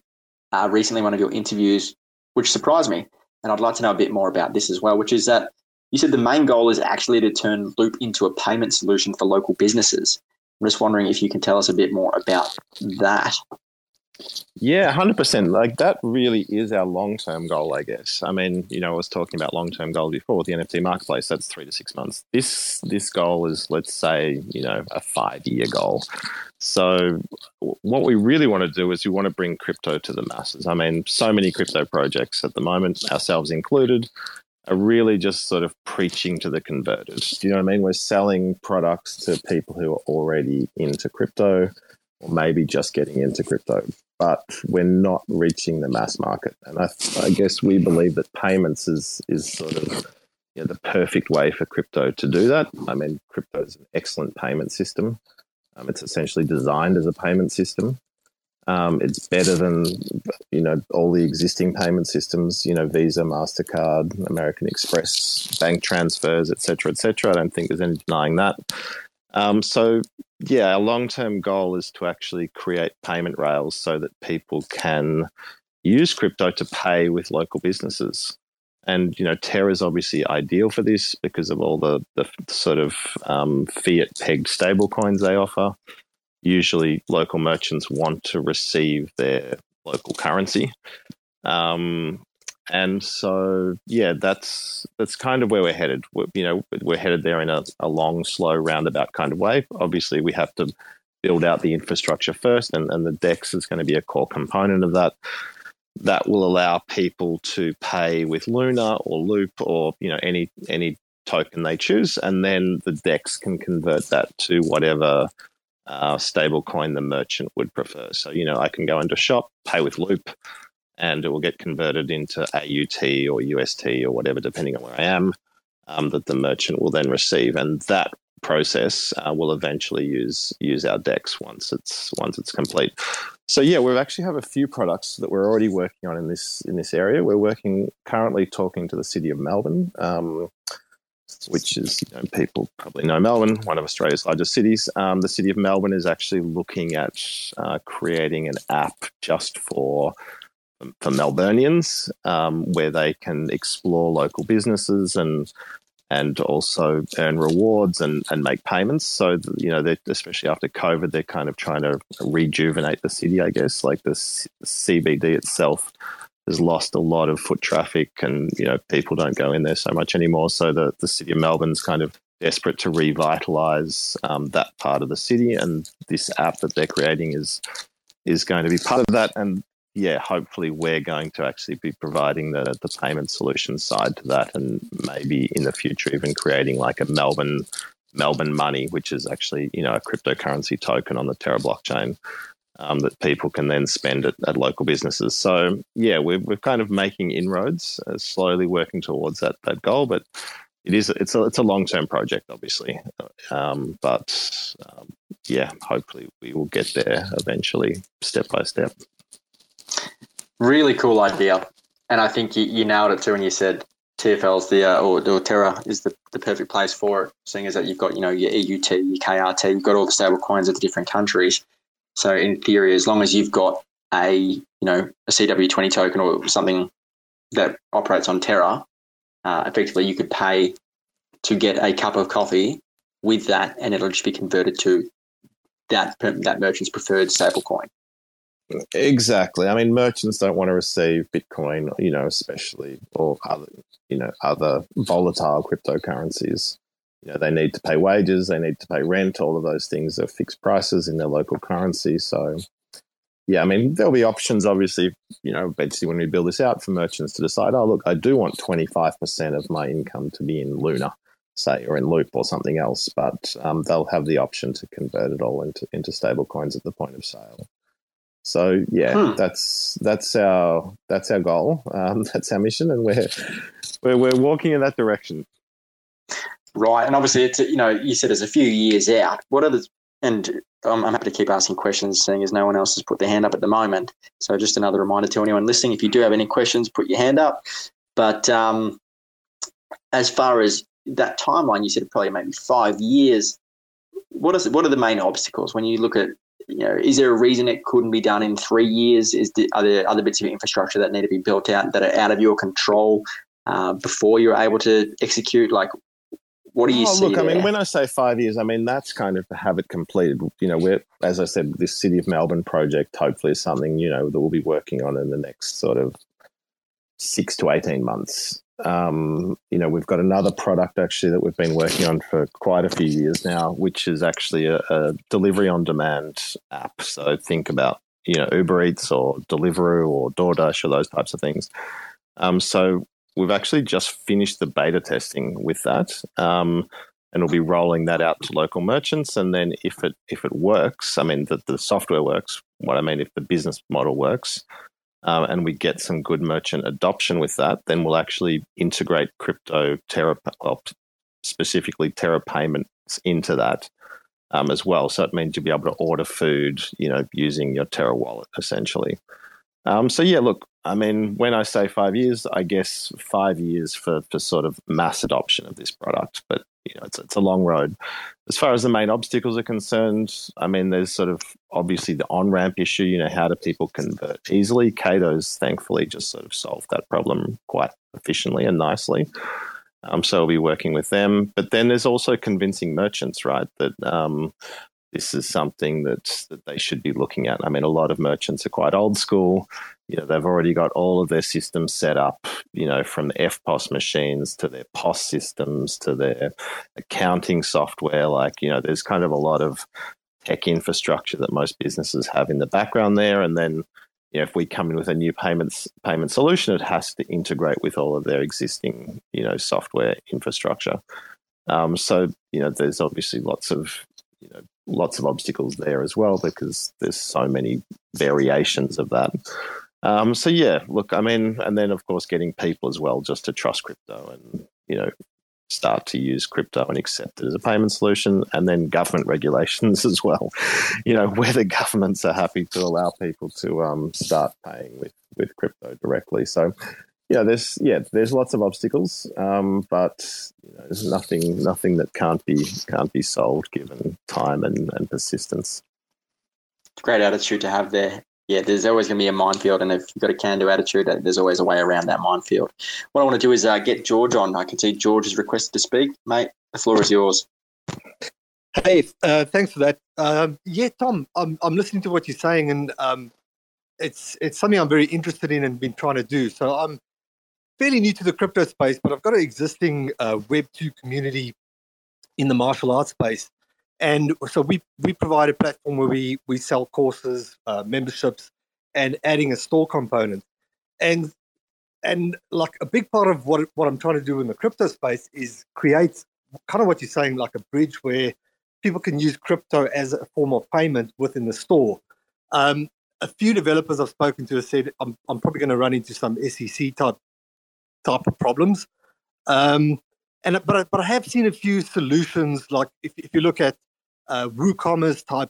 uh, recently, one of your interviews, which surprised me. And I'd like to know a bit more about this as well, which is that you said the main goal is actually to turn Loop into a payment solution for local businesses. I'm just wondering if you can tell us a bit more about that. Yeah, hundred percent. Like that really is our long-term goal, I guess. I mean, you know, I was talking about long-term goals before the NFT marketplace. That's three to six months. This this goal is, let's say, you know, a five-year goal. So, what we really want to do is we want to bring crypto to the masses. I mean, so many crypto projects at the moment, ourselves included, are really just sort of preaching to the converted. Do you know what I mean? We're selling products to people who are already into crypto. or maybe just getting into crypto. But we're not reaching the mass market, and I, I guess we believe that payments is is sort of you know, the perfect way for crypto to do that. I mean, crypto is an excellent payment system. Um, it's essentially designed as a payment system. Um, it's better than you know all the existing payment systems. You know, Visa, Mastercard, American Express, bank transfers, etc., etc. I don't think there's any denying that. Um, so, yeah, our long term goal is to actually create payment rails so that people can use crypto to pay with local businesses. And you know, Terra is obviously ideal for this because of all the the sort of um, fiat pegged stablecoins they offer usually local merchants want to receive their local currency. Um, and so, yeah, that's that's kind of where we're headed. We're, you know, we're headed there in a, a long, slow, roundabout kind of way. Obviously, we have to build out the infrastructure first, and, and the DEX is going to be a core component of that. That will allow people to pay with Luna or Loop or you know any any token they choose, and then the DEX can convert that to whatever uh, stablecoin the merchant would prefer. So, you know, I can go into shop, pay with Loop, and it will get converted into AUT or UST or whatever, depending on where I am, um, that the merchant will then receive. And that process uh, will eventually use use our DEX once it's once it's complete. So yeah, we actually have a few products that we're already working on in this in this area. We're working currently talking to the city of Melbourne. Um, which is you know, people probably know Melbourne, one of Australia's largest cities. Um, the city of Melbourne is actually looking at uh, creating an app just for for Melburnians, um, where they can explore local businesses and and also earn rewards and, and make payments. So you know, especially after COVID, they're kind of trying to rejuvenate the city. I guess like the CBD itself has lost a lot of foot traffic and you know people don't go in there so much anymore. So the, the city of melbourne's kind of desperate to revitalize um, that part of the city and this app that they're creating is is going to be part of that. And yeah hopefully we're going to actually be providing the, the payment solution side to that and maybe in the future even creating like a melbourne melbourne money which is actually you know a cryptocurrency token on the terra blockchain um, that people can then spend at, at, local businesses. So yeah, we're we're kind of making inroads, uh, slowly working towards that that goal. But it is it's a it's a long term project, obviously. Um, but um, yeah, hopefully we will get there eventually, step by step. Really cool idea, and I think you, you nailed it too when you said TFL's the uh, or, or Terra is the, the perfect place for it, seeing as that you've got you know your EUT, your KRT, you've got all the stable coins of the different countries. So in theory, as long as you've got a you know a CW20 token or something that operates on Terra, uh, effectively you could pay to get a cup of coffee with that, and it'll just be converted to that that merchant's preferred stablecoin. Exactly. I mean, merchants don't want to receive Bitcoin, you know, especially or other, you know, other volatile cryptocurrencies you know, they need to pay wages, they need to pay rent. All of those things are fixed prices in their local currency. So, yeah, I mean, there'll be options, obviously, you know, eventually when we build this out for merchants to decide, oh, look, I do want 25% of my income to be in Luna, say, or in Loop or something else. But um, they'll have the option to convert it all into, into stable coins at the point of sale. So yeah, hmm. that's that's our that's our goal. Um, that's our mission, and we're, we're we're walking in that direction. Right, and obviously, it's you know you said it's a few years out. What are the and I'm, I'm, happy to keep asking questions, seeing as no one else has put their hand up at the moment. So just another reminder to anyone listening: if you do have any questions, put your hand up. But um, as far as that timeline, you said probably maybe five years. What is what are the main obstacles when you look at you know, is there a reason it couldn't be done in three years? Is the, are there other bits of infrastructure that need to be built out that are out of your control uh, before you're able to execute? Like, what do you oh? Look, there? I mean, when I say five years, I mean that's kind of to have it completed. You know, we're as I said, this City of Melbourne project hopefully is something you know that we'll be working on in the next sort of six to eighteen months. Um, you know, we've got another product actually that we've been working on for quite a few years now, which is actually a, a delivery on demand app. So think about you know Uber Eats or Deliveroo or DoorDash or those types of things. Um, so we've actually just finished the beta testing with that. Um, and we'll be rolling that out to local merchants. And then if it if it works, I mean that the software works. What I mean, if the business model works, um, and we get some good merchant adoption with that, then we'll actually integrate crypto Terra, well, specifically Terra payments into that um, as well. So it means you'll be able to order food, you know, using your Terra wallet essentially. Um, so yeah, look, I mean, when I say five years, I guess five years for, for sort of mass adoption of this product, but you know, it's, it's a long road. As far as the main obstacles are concerned, I mean, there's sort of obviously the on ramp issue. You know, how do people convert easily? Kado's thankfully just sort of solved that problem quite efficiently and nicely. Um, so we'll be working with them. But then there's also convincing merchants, right? That um, this is something that that they should be looking at. I mean, a lot of merchants are quite old school. You know, they've already got all of their systems set up. You know, from the EFTPOS machines to their POS systems to their accounting software. Like, you know, there's kind of a lot of tech infrastructure that most businesses have in the background there, and then you know, if we come in with a new payments payment solution, it has to integrate with all of their existing, you know, software infrastructure. Um, so, you know, there's obviously lots of, you know, lots of obstacles there as well because there's so many variations of that. Um, so yeah, look, I mean, and then of course getting people as well just to trust crypto and you know start to use crypto and accept it as a payment solution, and then government regulations as well. You know, whether governments are happy to allow people to um, start paying with with crypto directly. So yeah, there's yeah, there's lots of obstacles, um, but you know, there's nothing nothing that can't be can't be solved given time and, and persistence. Great attitude to have there. Yeah, there's always going to be a minefield, and if you've got a can-do attitude, uh, there's always a way around that minefield. What I want to do is uh, get George on. I can see George has requested to speak, mate. The floor is yours. Hey, uh, thanks for that. Um, yeah, Tom, I'm I'm listening to what you're saying, and um, it's it's something I'm very interested in and been trying to do. So I'm fairly new to the crypto space, but I've got an existing uh, Web2 community in the martial arts space. And so we, we provide a platform where we, we sell courses, uh, memberships, and adding a store component. And and like a big part of what what I'm trying to do in the crypto space is create kind of what you're saying, like a bridge where people can use crypto as a form of payment within the store. Um, a few developers I've spoken to have said I'm, I'm probably going to run into some SEC type type of problems. Um, and but I, but I have seen a few solutions like if, if you look at uh, WooCommerce type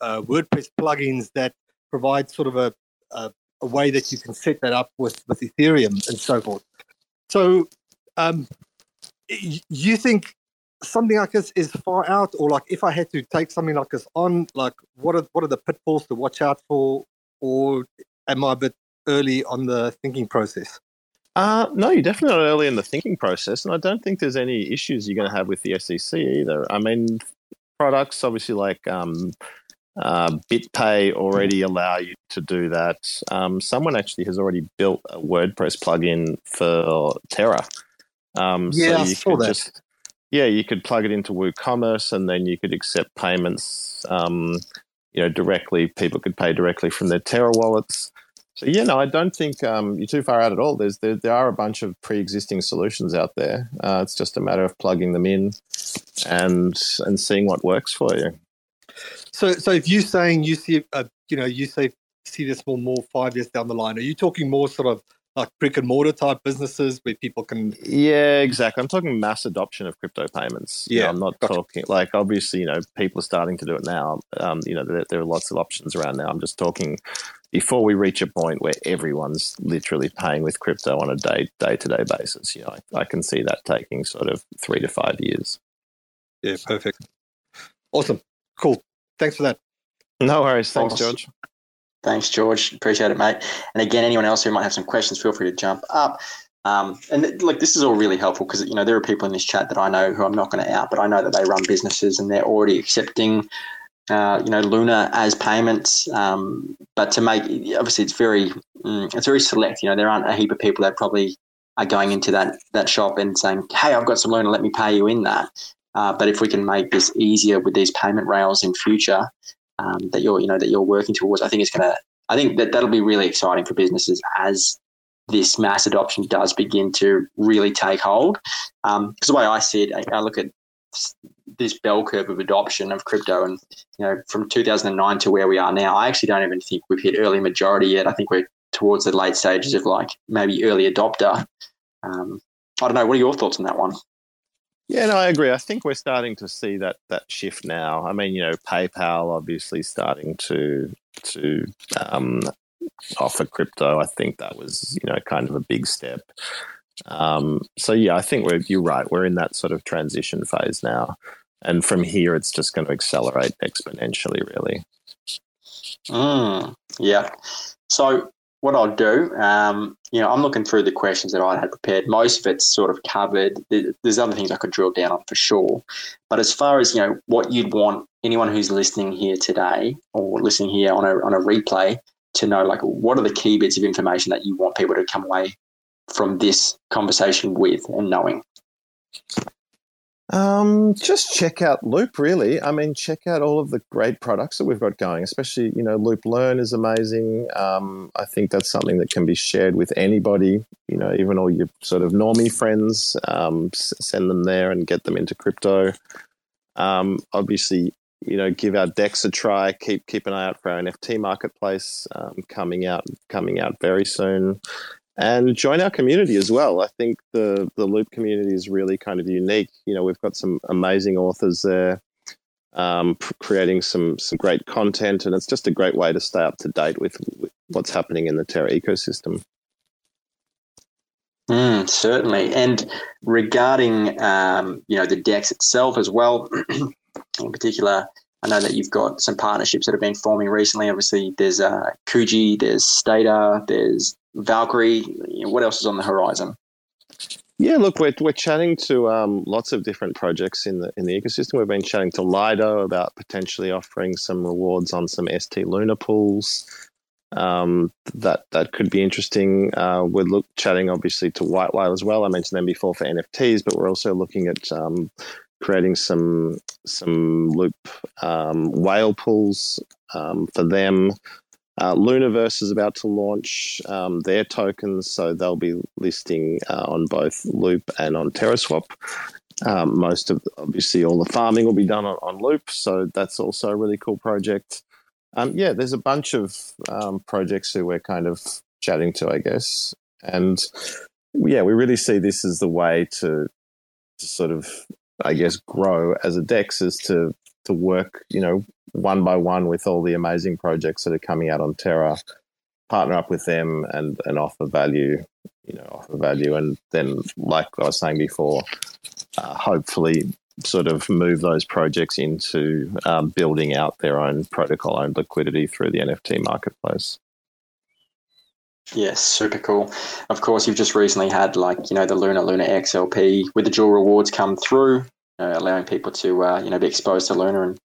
uh, WordPress plugins that provide sort of a, a, a way that you can set that up with with Ethereum and so forth. So um, you think something like this is far out, or like if I had to take something like this on, like what are what are the pitfalls to watch out for, or am I a bit early on the thinking process? Uh, no, you're definitely not early in the thinking process, and I don't think there's any issues you're going to have with the SEC either. I mean, products obviously like um, uh, BitPay already allow you to do that. Um, someone actually has already built a WordPress plugin for Terra. Um, yeah, so you I saw that. Just, yeah, you could plug it into WooCommerce, and then you could accept payments. Um, you know, directly. People could pay directly from their Terra wallets. So yeah, no, I don't think um, you're too far out at all. There's there, there are a bunch of pre-existing solutions out there. Uh, it's just a matter of plugging them in and and seeing what works for you. So, so if you're saying you see, uh, you know, you say see this more more five years down the line, are you talking more sort of like brick and mortar type businesses where people can? Yeah, exactly. I'm talking mass adoption of crypto payments. Yeah, you know, I'm not gotcha. talking like obviously, you know, people are starting to do it now. Um, you know, there, there are lots of options around now. I'm just talking before we reach a point where everyone's literally paying with crypto on a day day to day basis. You know, I, I, can see that taking sort of three to five years. Yeah, perfect. Awesome. Cool. Thanks for that. No worries. Thanks, awesome. George. Thanks, George. Appreciate it, mate. And again, anyone else who might have some questions, feel free to jump up. Um, and like this is all really helpful because you know there are people in this chat that I know who I'm not going to out, but I know that they run businesses and they're already accepting uh, you know, Luna as payments. Um, but to make obviously it's very mm, it's very select. You know, there aren't a heap of people that probably are going into that that shop and saying, "Hey, I've got some Luna, let me pay you in that." Uh, but if we can make this easier with these payment rails in future um, that you're you know that you're working towards, I think it's to. I think that that'll be really exciting for businesses as this mass adoption does begin to really take hold. Because um, the way I see it, I, I look at this bell curve of adoption of crypto, and you know, from 2009 to where we are now, I actually don't even think we've hit early majority yet. I think we're towards the late stages of like maybe early adopter. Um, I don't know. What are your thoughts on that one? Yeah, no, I agree. I think we're starting to see that that shift now. I mean, you know, PayPal obviously starting to to um, offer crypto. I think that was you know kind of a big step. Um, so yeah, I think we're you're right. We're in that sort of transition phase now, and from here, it's just going to accelerate exponentially. Really. Mm, yeah. So what I'll do, um, you know, I'm looking through the questions that I had prepared. Most of it's sort of covered. There's other things I could drill down on for sure. But as far as you know, what you'd want anyone who's listening here today or listening here on a on a replay to know, like, what are the key bits of information that you want people to come away from this conversation with and knowing? Um, just check out Loop, really. I mean, check out all of the great products that we've got going, especially, you know, Loop Learn is amazing. Um, I think that's something that can be shared with anybody, you know, even all your sort of normie friends, um, send them there and get them into crypto. Um, obviously, you know, give our DEX a try. Keep keep an eye out for our NFT marketplace um, coming out coming out very soon and join our community as well. I think the the Loop community is really kind of unique. You know, we've got some amazing authors there, um, creating some some great content, and it's just a great way to stay up to date with, with what's happening in the Terra ecosystem. Mm, certainly, and regarding um, you know the Dex itself as well, in particular. I know that you've got some partnerships that have been forming recently. Obviously, there's uh, Kuji, there's Stader, there's Valkyrie? You know, what else is on the horizon? Yeah, look, we're we're chatting to um, lots of different projects in the in the ecosystem. We've been chatting to Lido about potentially offering some rewards on some ST Luna pools. Um, that that could be interesting. Uh, we're look, chatting obviously to White Whale as well. I mentioned them before for NFTs, but we're also looking at um, creating some some loop um, whale pools um, for them. Uh, Lunaverse is about to launch um, their tokens, so they'll be listing uh, on both Loop and on TerraSwap. Um, most of obviously all the farming will be done on, on Loop, so that's also a really cool project. Um, yeah, there's a bunch of um, projects who we're kind of chatting to, I guess, and yeah, we really see this as the way to, to sort of, I guess, grow as a DEX is to to work, you know, one by one with all the amazing projects that are coming out on Terra, partner up with them and, and offer value, you know, offer value. And then, like I was saying before, uh, hopefully sort of move those projects into um, building out their own protocol owned liquidity through the NFT marketplace. Yes, super cool. Of course, you've just recently had like you know the Luna LunaX LP with the dual rewards come through know, allowing people to uh, you know be exposed to Luna and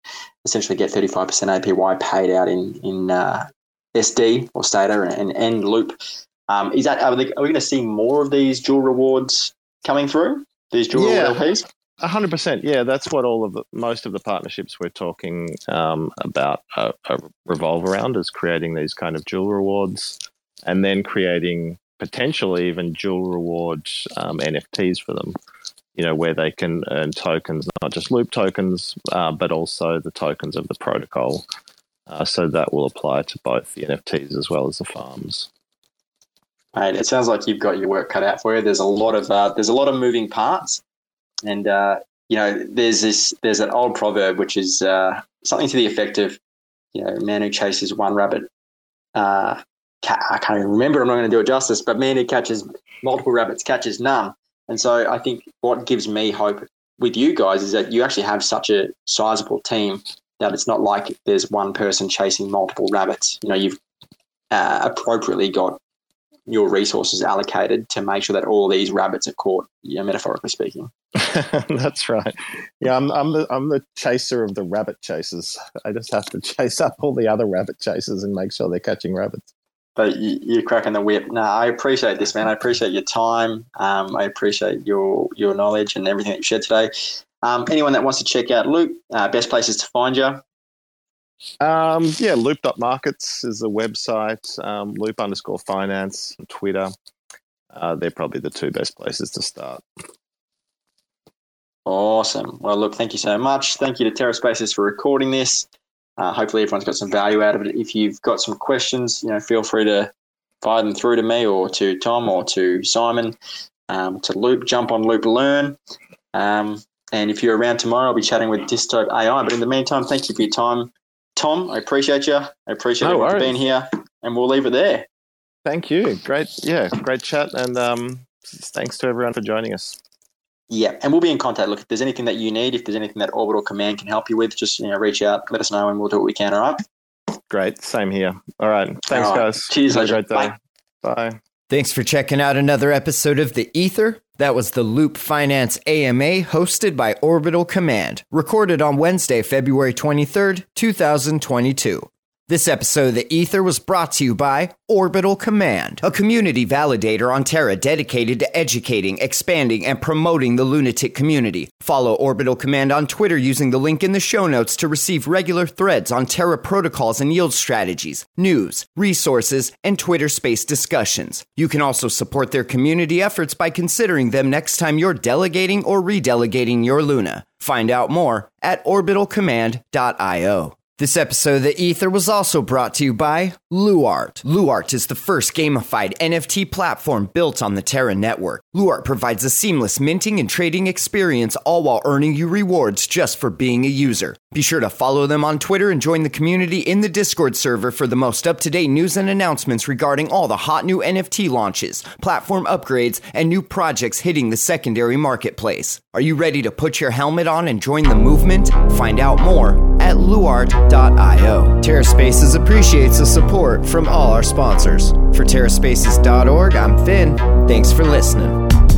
essentially get 35% APY paid out in in uh, SD or Stader and, and Loop. Um, is that are, they, are we going to see more of these dual rewards coming through? These dual yeah. LPs? hundred percent. Yeah, that's what all of the most of the partnerships we're talking um, about uh, uh, revolve around is creating these kind of dual rewards, and then creating potentially even dual reward um, NFTs for them you know, where they can earn tokens, not just loop tokens, uh, but also the tokens of the protocol. Uh, so that will apply to both the NFTs as well as the farms. Right. It sounds like you've got your work cut out for you. There's a lot of uh, there's a lot of moving parts, and uh, you know, there's this there's an old proverb which is uh, something to the effect of, you know, man who chases one rabbit. Uh, I can't even remember. I'm not going to do it justice, but man who catches multiple rabbits catches none. And so I think what gives me hope with you guys is that you actually have such a sizable team that it's not like there's one person chasing multiple rabbits. You know, you've uh, appropriately got your resources allocated to make sure that all these rabbits are caught, you know, metaphorically speaking. That's right. Yeah, I'm, I'm the I'm the chaser of the rabbit chasers. I just have to chase up all the other rabbit chasers and make sure they're catching rabbits but you, are cracking the whip. No, I appreciate this, man. I appreciate your time. Um, I appreciate your your knowledge and everything that you shared today. Um, anyone that wants to check out Loop, uh, best places to find you. Um, yeah, loop.markets is the website, um, loop underscore finance, Twitter. Uh, they're probably the two best places to start. Awesome. Well, look, thank you so much. Thank you to TerraSpaces for recording this. Uh, hopefully, everyone's got some value out of it. If you've got some questions, you know, feel free to fire them through to me or to Tom or to Simon, um, to Loop. Jump on Loop Learn. Um, and if you're around tomorrow, I'll be chatting with Dystope AI. But in the meantime, thank you for your time, Tom. I appreciate you. I appreciate No worries. being here, and we'll leave it there. Thank you. Great. Yeah, great chat. And um, thanks to everyone for joining us. Yeah, and we'll be in contact. Look, if there's anything that you need, if there's anything that Orbital Command can help you with, just you know, reach out, let us know, and we'll do what we can. All right. Great. Same here. All right. Thanks, All right. guys. Cheers, Have a legend. great day. Bye. Thanks for checking out another episode of The Ether. That was the Loop Finance AMA hosted by Orbital Command, recorded on Wednesday, February 23rd, 2022. This episode of The Ether was brought to you by Orbital Command, a community validator on Terra dedicated to educating, expanding, and promoting the lunatic community. Follow Orbital Command on Twitter using the link in the show notes to receive regular threads on Terra protocols and yield strategies, news, resources, and Twitter space discussions. You can also support their community efforts by considering them next time you're delegating or redelegating your Luna. Find out more at orbitalcommand.io. This episode of The Ether was also brought to you by Luart. Luart is the first gamified NFT platform built on the Terra network. Luart provides a seamless minting and trading experience, all while earning you rewards just for being a user. Be sure to follow them on Twitter and join the community in the Discord server for the most up to date news and announcements regarding all the hot new NFT launches, platform upgrades, and new projects hitting the secondary marketplace. Are you ready to put your helmet on and join the movement? Find out more at luart.io. Terra Spaces appreciates the support from all our sponsors. For TerraSpaces.org, I'm Finn. Thanks for listening.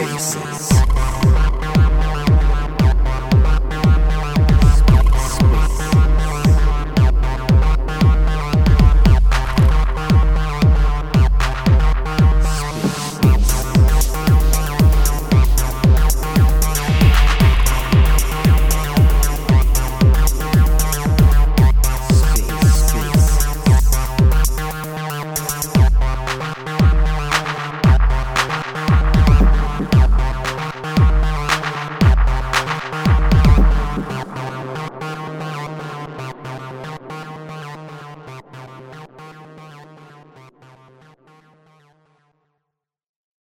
Spaces.